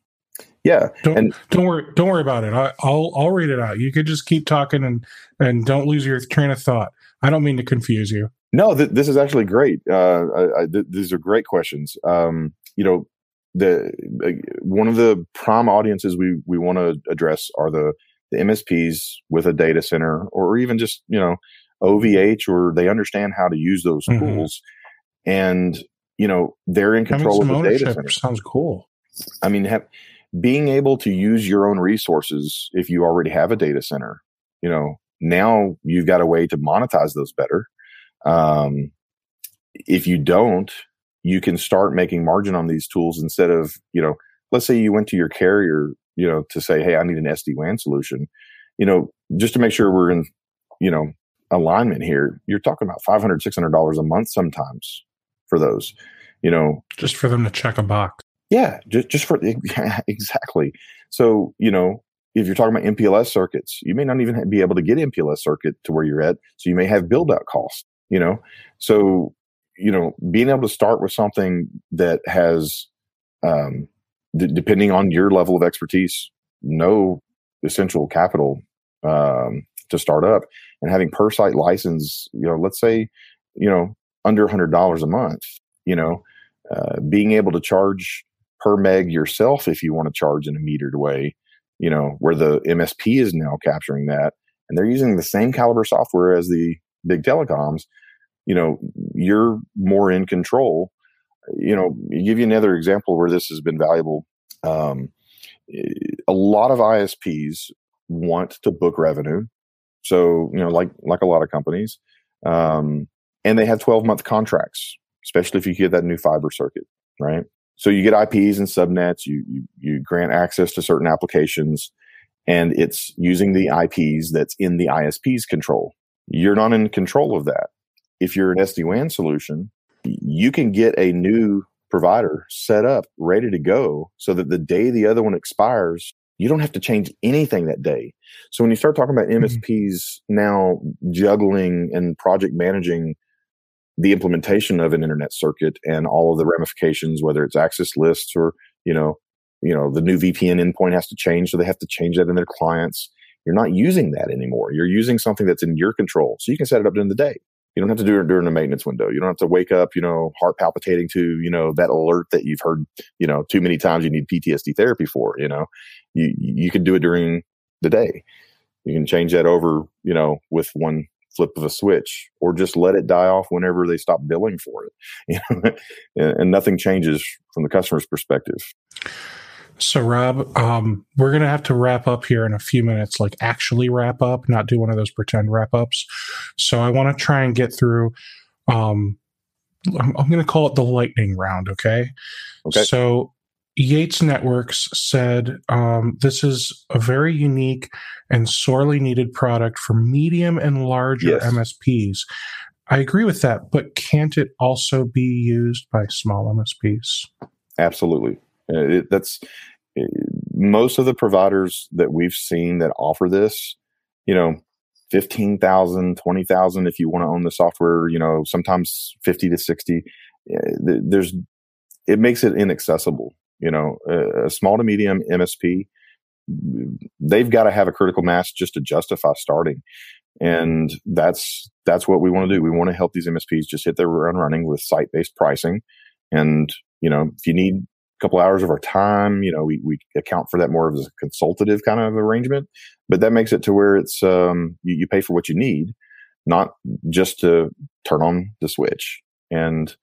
B: yeah.
A: Don't
B: and,
A: don't worry don't worry about it. I, will I'll read it out. You could just keep talking and and don't lose your train of thought. I don't mean to confuse you.
B: No, th- this is actually great. Uh, I, I, th- these are great questions. Um, you know, the one of the prime audiences we we want to address are the the MSPs with a data center or even just you know OVH or they understand how to use those mm-hmm. tools and you know they're in control of the data center.
A: Sounds cool.
B: I mean, have, being able to use your own resources if you already have a data center, you know, now you've got a way to monetize those better. Um, if you don't, you can start making margin on these tools instead of, you know, let's say you went to your carrier, you know, to say, Hey, I need an SD WAN solution, you know, just to make sure we're in, you know, alignment here, you're talking about 500 $600 a month sometimes for those, you know,
A: just for them to check a box.
B: Yeah, just just for exactly. So you know, if you're talking about MPLS circuits, you may not even be able to get MPLS circuit to where you're at. So you may have build out costs. You know, so you know, being able to start with something that has, um, d- depending on your level of expertise, no essential capital um, to start up, and having per site license. You know, let's say, you know, under a hundred dollars a month. You know, uh, being able to charge per meg yourself if you want to charge in a metered way, you know, where the MSP is now capturing that and they're using the same caliber software as the big telecoms, you know, you're more in control. You know, give you another example where this has been valuable. Um, a lot of ISPs want to book revenue. So, you know, like, like a lot of companies, um, and they have 12 month contracts, especially if you get that new fiber circuit, right? So you get IPs and subnets, you, you, you grant access to certain applications, and it's using the IPs that's in the ISP's control. You're not in control of that. If you're an SD WAN solution, you can get a new provider set up, ready to go, so that the day the other one expires, you don't have to change anything that day. So when you start talking about MSPs mm-hmm. now juggling and project managing the implementation of an internet circuit and all of the ramifications, whether it's access lists or, you know, you know, the new VPN endpoint has to change. So they have to change that in their clients. You're not using that anymore. You're using something that's in your control. So you can set it up during the day. You don't have to do it during the maintenance window. You don't have to wake up, you know, heart palpitating to, you know, that alert that you've heard, you know, too many times you need PTSD therapy for, you know, you, you can do it during the day. You can change that over, you know, with one flip of a switch or just let it die off whenever they stop billing for it you know? and, and, nothing changes from the customer's perspective
A: so rob um, we're going to have to wrap up here in a few minutes like actually wrap up not do one of those pretend wrap ups so i want to try and get through um, i'm, I'm going to call it the lightning round okay okay so Yates Networks said um, this is a very unique and sorely needed product for medium and larger yes. MSPs. I agree with that, but can't it also be used by small MSPs?
B: Absolutely. Uh, it, that's most of the providers that we've seen that offer this, you know, 15,000, 20,000 if you want to own the software, you know, sometimes 50 to 60. Eh, there's it makes it inaccessible you know, a, a small to medium MSP, they've got to have a critical mass just to justify starting. And that's that's what we want to do. We want to help these MSPs just hit their run running with site based pricing. And you know, if you need couple hours of our time, you know, we we account for that more as a consultative kind of arrangement. But that makes it to where it's um, you, you pay for what you need, not just to turn on the switch. And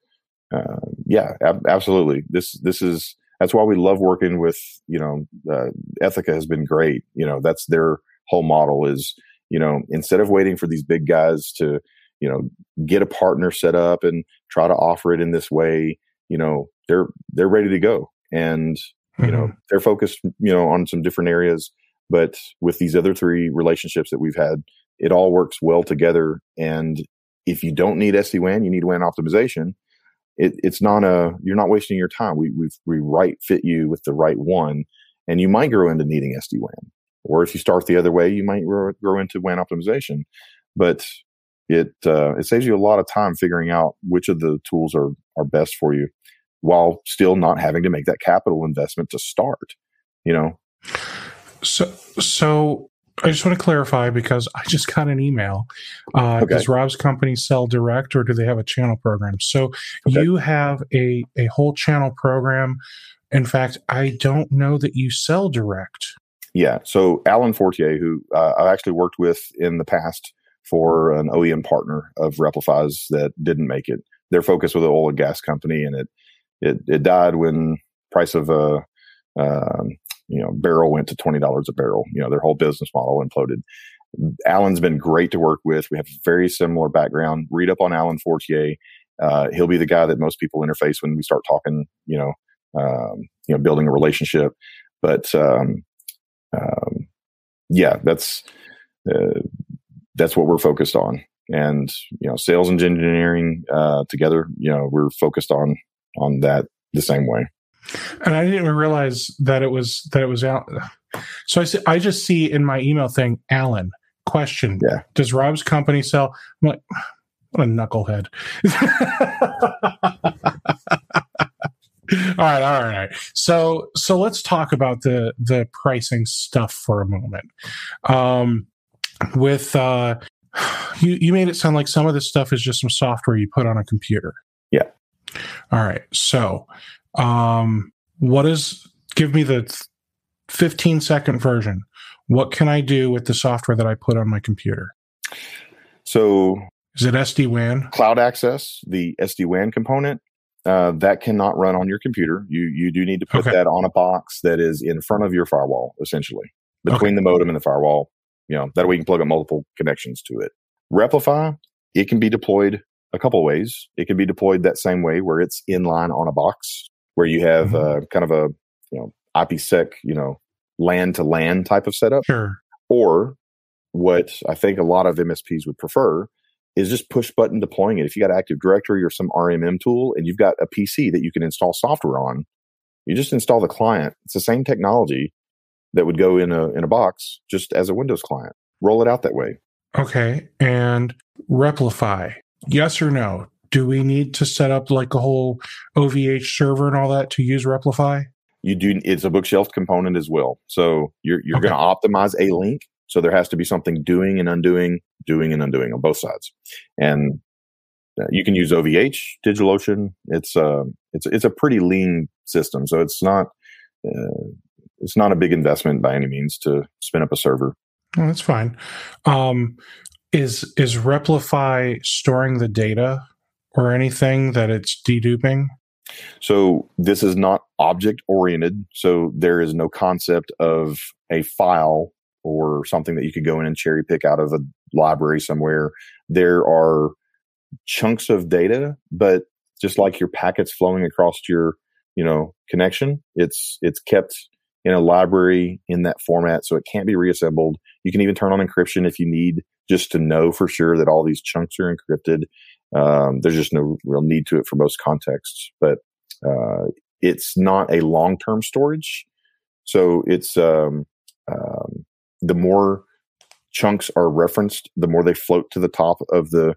B: uh, yeah, ab- absolutely. This this is that's why we love working with you know uh, Ethoca has been great. You know that's their whole model is you know instead of waiting for these big guys to you know get a partner set up and try to offer it in this way you know they're they're ready to go. And you mm-hmm. know they're focused you know on some different areas. But with these other three relationships that we've had it all works well together. And if you don't need SD-WAN you need WAN optimization. It, it's not a you're not wasting your time. We we we right fit you with the right one, and you might grow into needing SD WAN, or if you start the other way, you might grow, grow into WAN optimization. But it uh, it saves you a lot of time figuring out which of the tools are are best for you, while still not having to make that capital investment to start. You know.
A: So so I just want to clarify because I just got an email. Uh, okay. Does Rob's company sell direct or do they have a channel program? So okay. you have a, a whole channel program. In fact, I don't know that you sell direct.
B: Yeah. So Alan Fortier, who uh, I've actually worked with in the past for an OEM partner of Replify's that didn't make it. Their focus was an oil and gas company, and it it, it died when price of a uh, um, you know, barrel went to $20 a barrel. You know, their whole business model imploded. Alan's been great to work with. We have a very similar background. Read up on Alan Fortier. Uh, he'll be the guy that most people interface when we start talking, you know, um, you know, building a relationship. But um, um, yeah, that's uh, that's what we're focused on. And you know, sales and engineering uh, together, you know, we're focused on on that the same way.
A: And I didn't even realize that it was that it was out. So I see, I just see in my email thing, Alan question.
B: Yeah.
A: Does Rob's company sell? I'm like, what a knucklehead. all right, all right. So so let's talk about the the pricing stuff for a moment. Um with uh you you made it sound like some of this stuff is just some software you put on a computer.
B: Yeah.
A: All right. So um what is give me the 15 second version. What can I do with the software that I put on my computer?
B: So
A: Is it SD WAN?
B: cloud access, the SD WAN component, uh, that cannot run on your computer. You you do need to put
A: Okay.
B: that on a box that is in front of your firewall, essentially between the modem and the firewall. You know that way you can plug up multiple connections to it. Replify, it can be deployed a couple ways. It can be deployed that same way where it's inline on a box, where you have
A: Mhm.
B: uh, kind of a you know IPsec, you know, land to land type of setup
A: Sure.
B: or what I think a lot of MSPs would prefer is just push button deploying it. If you got Active Directory or some RMM tool and you've got a PC that you can install software on, you just install the client. It's the same technology that would go in a in a box just as a Windows client. Roll it out that way.
A: Okay. And Replify, yes or no? Do we need to set up like a whole OVH server and all that to use Replify?
B: You do it's a bookshelf component as well. So you're you're
A: Okay.
B: going to optimize a link. So there has to be something doing and undoing, doing and undoing on both sides. And uh, you can use OVH, DigitalOcean. It's uh, it's it's a pretty lean system, so it's not uh, it's not a big investment by any means to spin up a server.
A: Oh, that's fine. Um, is is Replify storing the data or anything that it's deduping?
B: So this is not object oriented. So there is no concept of a file or something that you could go in and cherry pick out of a library somewhere. There are chunks of data, but just like your packets flowing across your, you know, connection, it's it's kept in a library in that format so it can't be reassembled. You can even turn on encryption if you need just to know for sure that all these chunks are encrypted. Um, there's just no real need to it for most contexts, but uh, it's not a long term storage. So it's um, um, the more chunks are referenced, the more they float to the top of the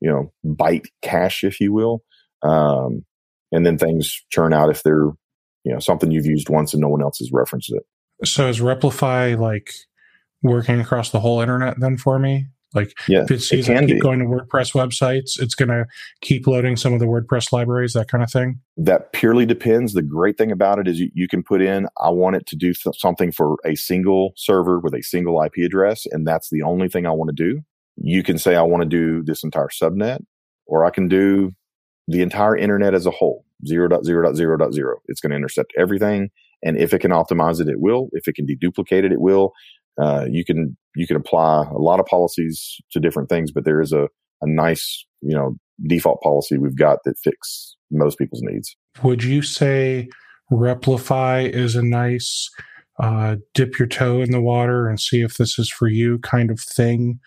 B: you know byte cache, if you will, um, and then things churn out if they're you know something you've used once and no one else has referenced it.
A: So is Replify like working across the whole internet then for me? Like
B: Yeah,
A: if it sees I keep
B: be.
A: going to WordPress websites, it's going to keep loading some of the WordPress libraries, that kind of thing.
B: that purely depends. The great thing about it is you, you can put in, I want it to do th- something for a single server with a single IP address, and that's the only thing I want to do. You can say, I want to do this entire subnet, or I can do the entire internet as a whole 0.0.0.0. It's going to intercept everything. And if it can optimize it, it will. If it can deduplicate it, it will. Uh, you can you can apply a lot of policies to different things, but there is a, a nice you know default policy we've got that fits most people's needs.
A: Would you say Replify is a nice uh, dip your toe in the water and see if this is for you kind of thing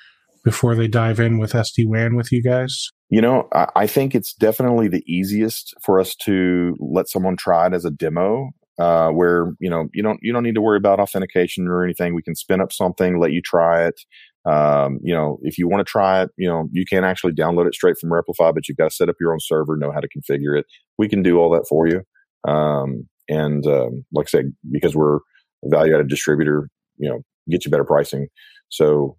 A: before they dive in with SD WAN with you guys?
B: You know, I, I think it's definitely the easiest for us to let someone try it as a demo. Uh, where you know you don't you don't need to worry about authentication or anything. We can spin up something, let you try it. Um, you know, if you want to try it, you know, you can actually download it straight from Replify, but you've got to set up your own server, know how to configure it. We can do all that for you. Um, and um, like I said, because we're a value added distributor, you know, get you better pricing. So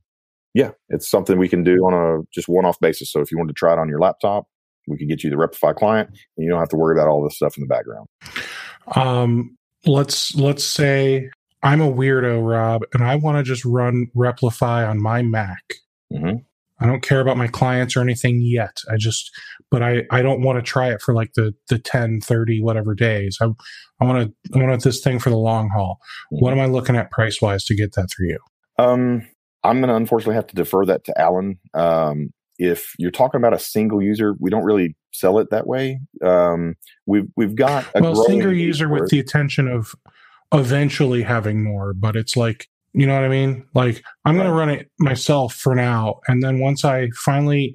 B: yeah, it's something we can do on a just one off basis. So if you want to try it on your laptop, we can get you the Replify client and you don't have to worry about all this stuff in the background.
A: Um, let's let's say I'm a weirdo, Rob, and I want to just run Replify on my Mac.
B: Mhm.
A: I don't care about my clients or anything yet. I just, but I, I don't want to try it for like the, the 10, 30, whatever days. I, I want to, I want this thing for the long haul. What am I looking at price wise to get that through you?
B: Um, I'm going to unfortunately have to defer that to Alan. Um, if you're talking about a single user, we don't really sell it that way. Um, we've we've got
A: a well, single user with the intention of eventually having more, but it's like you know what I mean. Like I'm going to run it myself for now, and then once I finally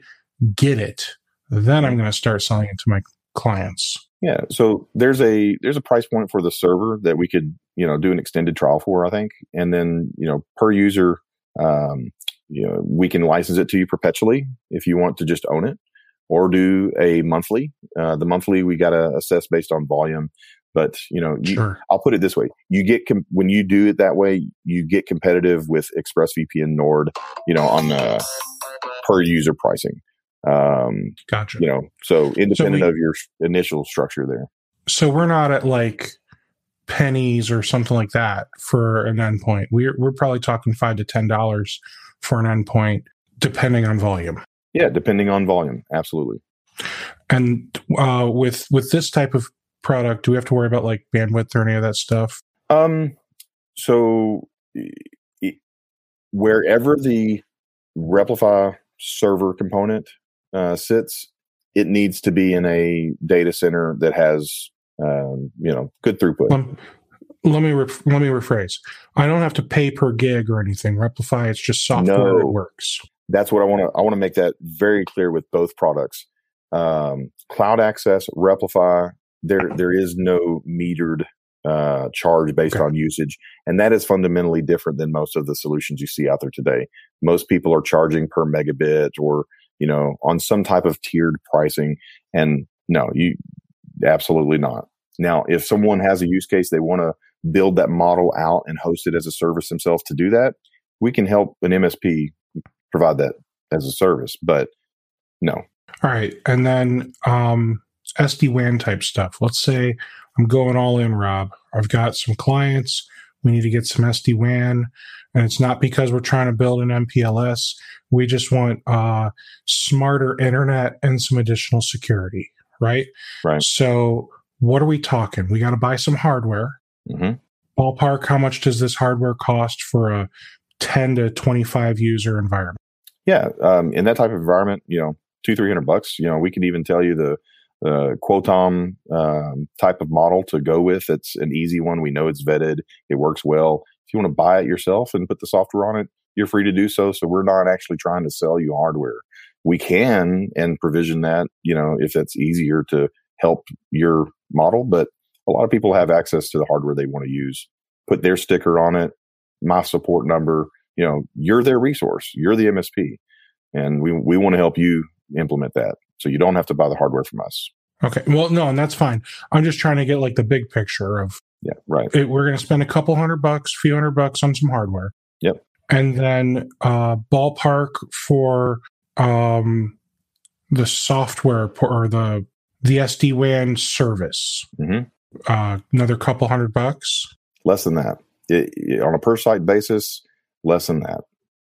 A: get it, then I'm going to start selling it to my clients.
B: Yeah. So there's a there's a price point for the server that we could you know do an extended trial for, I think, and then you know per user um, you know, we can license it to you perpetually if you want to just own it or do a monthly. Uh, the monthly we got to assess based on volume. But you know, you, sure. I'll put it this way: you get com- when you do it that way, you get competitive with ExpressVPN Nord. You know, on the per user pricing. Um,
A: gotcha.
B: You know, so independent so we, of your initial structure there.
A: So we're not at like pennies or something like that for an endpoint. We're we're probably talking five to ten dollars for an endpoint, depending on volume.
B: Yeah, depending on volume, absolutely.
A: And uh, with with this type of product, do we have to worry about like bandwidth or any of that stuff?
B: Um, so wherever the Replify server component uh, sits, it needs to be in a data center that has um, you know good throughput. Um,
A: let me re- let me rephrase. I don't have to pay per gig or anything. Replify it's just software. No, it works.
B: That's what I want to. I want to make that very clear with both products. Um, cloud access, Replify. There there is no metered uh, charge based okay. on usage, and that is fundamentally different than most of the solutions you see out there today. Most people are charging per megabit or you know on some type of tiered pricing, and no, you absolutely not. Now, if someone has a use case they want to build that model out and host it as a service themselves to do that, we can help an MSP provide that as a service. But no.
A: All right. And then um, SD WAN type stuff. Let's say I'm going all in, Rob. I've got some clients. We need to get some SD WAN. And it's not because we're trying to build an MPLS. We just want uh, smarter internet and some additional security. Right.
B: Right.
A: So, what are we talking? We got to buy some hardware. Mm-hmm. Ballpark, how much does this hardware cost for a 10 to 25 user environment?
B: Yeah, um, in that type of environment, you know, two, 300 bucks, you know, we can even tell you the uh, Qualcomm um, type of model to go with. It's an easy one. We know it's vetted. It works well. If you want to buy it yourself and put the software on it, you're free to do so. So we're not actually trying to sell you hardware. We can and provision that, you know, if that's easier to help your model, but a lot of people have access to the hardware they want to use. Put their sticker on it, my support number. You know, you're their resource. You're the MSP, and we we want to help you implement that. So you don't have to buy the hardware from us.
A: Okay. Well, no, and that's fine. I'm just trying to get like the big picture of
B: yeah, right.
A: It, we're going to spend a couple hundred bucks, few hundred bucks on some hardware.
B: Yep.
A: And then uh, ballpark for um, the software or the the SD WAN service. Mm-hmm uh, another couple hundred bucks.
B: Less than that. It, it, on a per site basis, less than that.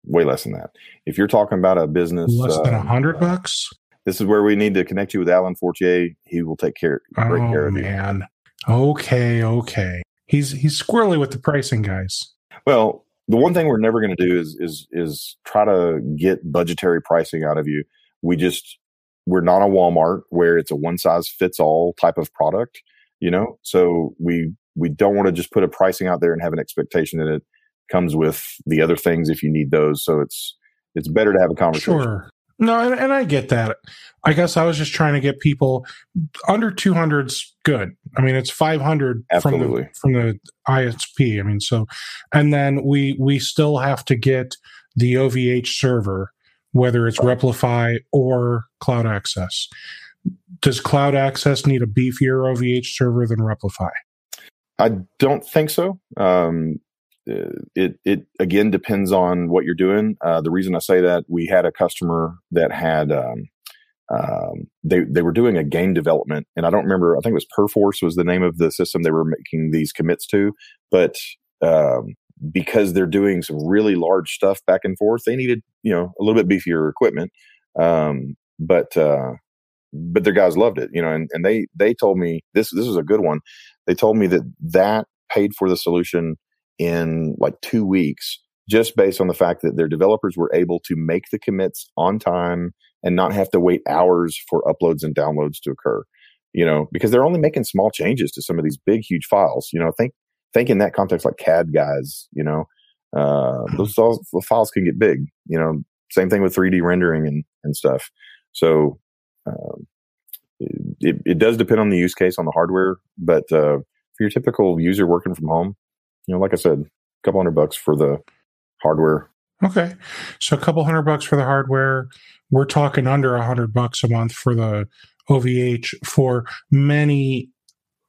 B: Way less than that. If you're talking about a business,
A: less than a um, hundred bucks.
B: This is where we need to connect you with Alan Fortier. He will take care, great oh, care of
A: man. you. man. Okay, okay. He's he's squirrely with the pricing, guys.
B: Well, the one thing we're never going to do is is is try to get budgetary pricing out of you. We just we're not a Walmart where it's a one size fits all type of product you know? So we we don't want to just put a pricing out there and have an expectation that it comes with the other things if you need those. So it's it's better to have a conversation.
A: Sure. No and, and i get that. I guess i was just trying to get people under 200's good. I mean it's 500
B: Absolutely.
A: from the from the isp i mean so and then we we still have to get the ovh server whether it's right. replify or cloud access does Cloud Access need a beefier OVH server than Replify?
B: I don't think so. Um, it it again depends on what you're doing. Uh, the reason I say that we had a customer that had um, um, they they were doing a game development, and I don't remember. I think it was Perforce was the name of the system they were making these commits to, but um, because they're doing some really large stuff back and forth, they needed you know a little bit beefier equipment. Um, but uh, but their guys loved it, you know, and, and they they told me this this is a good one. They told me that that paid for the solution in like two weeks, just based on the fact that their developers were able to make the commits on time and not have to wait hours for uploads and downloads to occur. You know, because they're only making small changes to some of these big, huge files. You know, think think in that context like CAD guys. You know, uh, those, those files can get big. You know, same thing with 3D rendering and and stuff. So um, it, it does depend on the use case on the hardware, but uh, for your typical user working from home, you know, like I said, a couple hundred bucks for the hardware.
A: Okay, so a couple hundred bucks for the hardware. We're talking under a hundred bucks a month for the OVH for many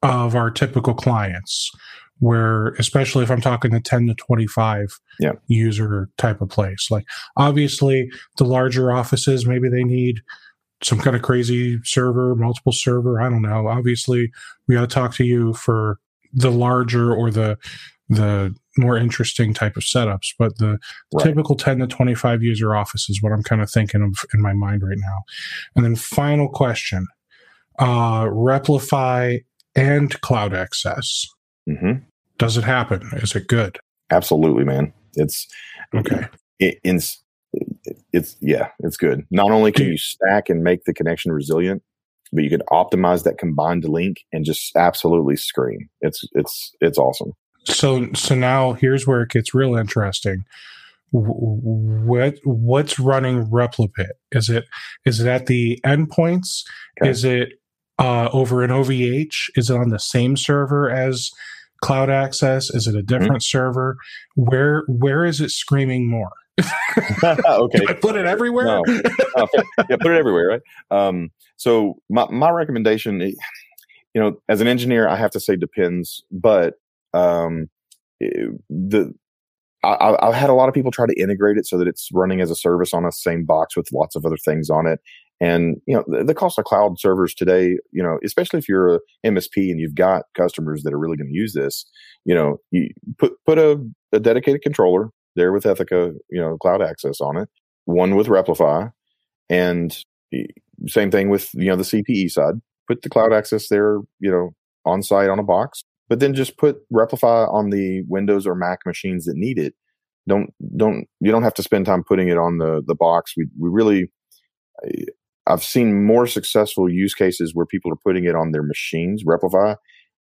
A: of our typical clients. Where, especially if I'm talking the 10 to 25
B: yeah.
A: user type of place, like obviously the larger offices, maybe they need some kind of crazy server, multiple server. I don't know. Obviously, we got to talk to you for the larger or the the more interesting type of setups. But the right. typical 10 to 25 user office is what I'm kind of thinking of in my mind right now. And then final question: uh, Replify and Cloud Access.
B: Mm-hmm.
A: Does it happen? Is it good?
B: Absolutely, man. It's
A: okay.
B: It, it's it's yeah, it's good. Not only can you stack and make the connection resilient, but you can optimize that combined link and just absolutely scream. It's it's it's awesome.
A: So so now here's where it gets real interesting. What what's running Replify? Is it is it at the endpoints? Okay. Is it uh, over an OVH? Is it on the same server as Cloud Access? Is it a mm-hmm. different mm-hmm. server? Where where is it screaming more?
B: okay.
A: I put it everywhere. No.
B: okay. Yeah, put it everywhere, right? Um, so my my recommendation, you know, as an engineer, I have to say depends, but um, the I, have had a lot of people try to integrate it so that it's running as a service on a same box with lots of other things on it. And you know, the, the cost of cloud servers today, you know, especially if you're a MSP and you've got customers that are really going to use this, you know, you put put a, a dedicated controller there with Ethica, you know, cloud access on it, one with Replify, and same thing with you know the CPE side. Put the cloud access there, you know, on site on a box, but then just put Replify on the Windows or Mac machines that need it. Don't don't you don't have to spend time putting it on the the box. We we really I've seen more successful use cases where people are putting it on their machines, Replify,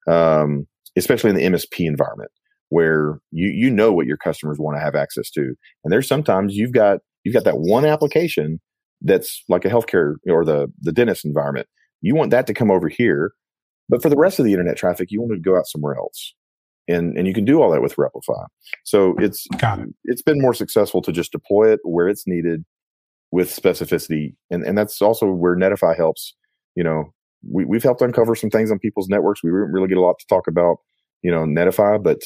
B: um, especially in the MSP environment where you you know what your customers want to have access to. And there's sometimes you've got you've got that one application that's like a healthcare or the the dentist environment. You want that to come over here, but for the rest of the internet traffic, you want to go out somewhere else. And and you can do all that with Replify. So it's
A: got it.
B: it's been more successful to just deploy it where it's needed with specificity. And and that's also where Netify helps. You know, we, we've helped uncover some things on people's networks. We didn't really get a lot to talk about, you know, Netify, but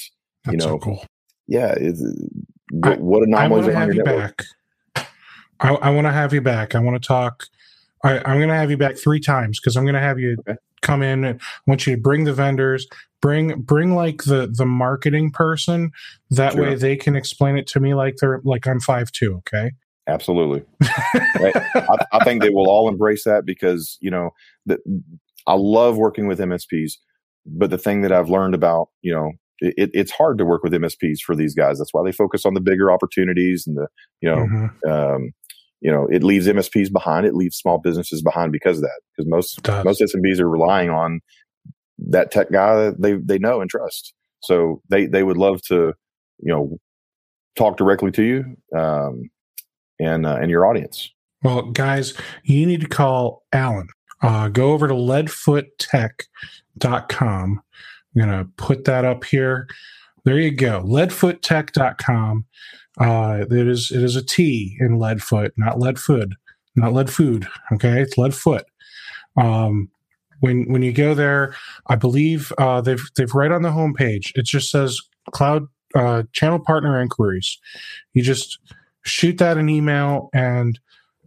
A: that's
B: you know,
A: so cool.
B: Yeah, what, what anomalies are on your network?
A: Back. I, I want to have you back. I want to talk. I, am going to have you back three times because I'm going to have you okay. come in. and I want you to bring the vendors, bring bring like the the marketing person. That sure. way they can explain it to me like they're like I'm five two. Okay.
B: Absolutely. I, I, think they will all embrace that because you know that I love working with MSPs, but the thing that I've learned about you know it, it's hard to work with MSPs for these guys. That's why they focus on the bigger opportunities and the, you know, mm-hmm. um, you know, it leaves MSPs behind. It leaves small businesses behind because of that. Because most most SMBs are relying on that tech guy that they they know and trust. So they they would love to, you know, talk directly to you um, and uh, and your audience.
A: Well, guys, you need to call Alan. Uh, go over to leadfoottech.com I'm going to put that up here. There you go. Leadfoottech.com. Uh, it is it is a T in Leadfoot, not lead food, not lead food. Okay, it's Leadfoot. Um, when when you go there, I believe uh, they've they've right on the homepage. It just says cloud uh, channel partner inquiries. You just shoot that an email, and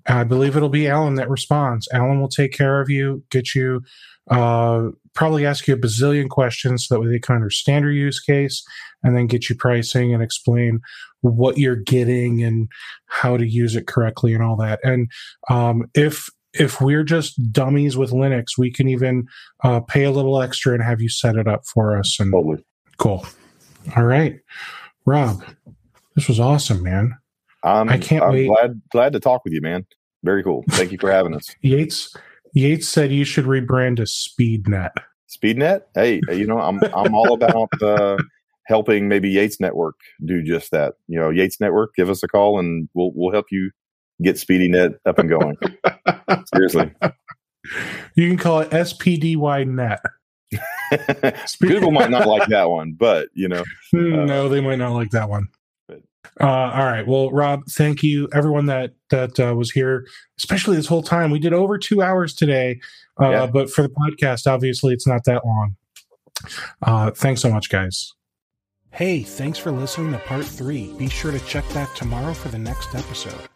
A: I believe it'll be Alan that responds. Alan will take care of you, get you uh, probably ask you a bazillion questions so that way they can understand your use case and then get you pricing and explain what you're getting and how to use it correctly and all that. And um, if if we're just dummies with Linux, we can even uh, pay a little extra and have you set it up for us. And
B: Totally.
A: cool. All right, Rob, this was awesome, man.
B: I'm,
A: I can't
B: I'm
A: wait.
B: glad glad to talk with you, man. Very cool. Thank you for having us.
A: Yates Yates said you should rebrand to SpeedNet.
B: SpeedNet. Hey, you know, I'm I'm all about uh, helping maybe Yates Network do just that. You know, Yates Network, give us a call and we'll we'll help you get SpeedyNet up and going. Seriously.
A: You can call it SPDY Net.
B: Google might not like that one, but you know,
A: Hmm, no, they might not like that one. Uh, all right. Well, Rob, thank you, everyone that that uh, was here, especially this whole time. We did over two hours today, uh,
B: Yeah.
A: but for the podcast, obviously, it's not that long. Uh, thanks so much, guys. Hey, thanks for listening to part three. Be sure to check back tomorrow for the next episode.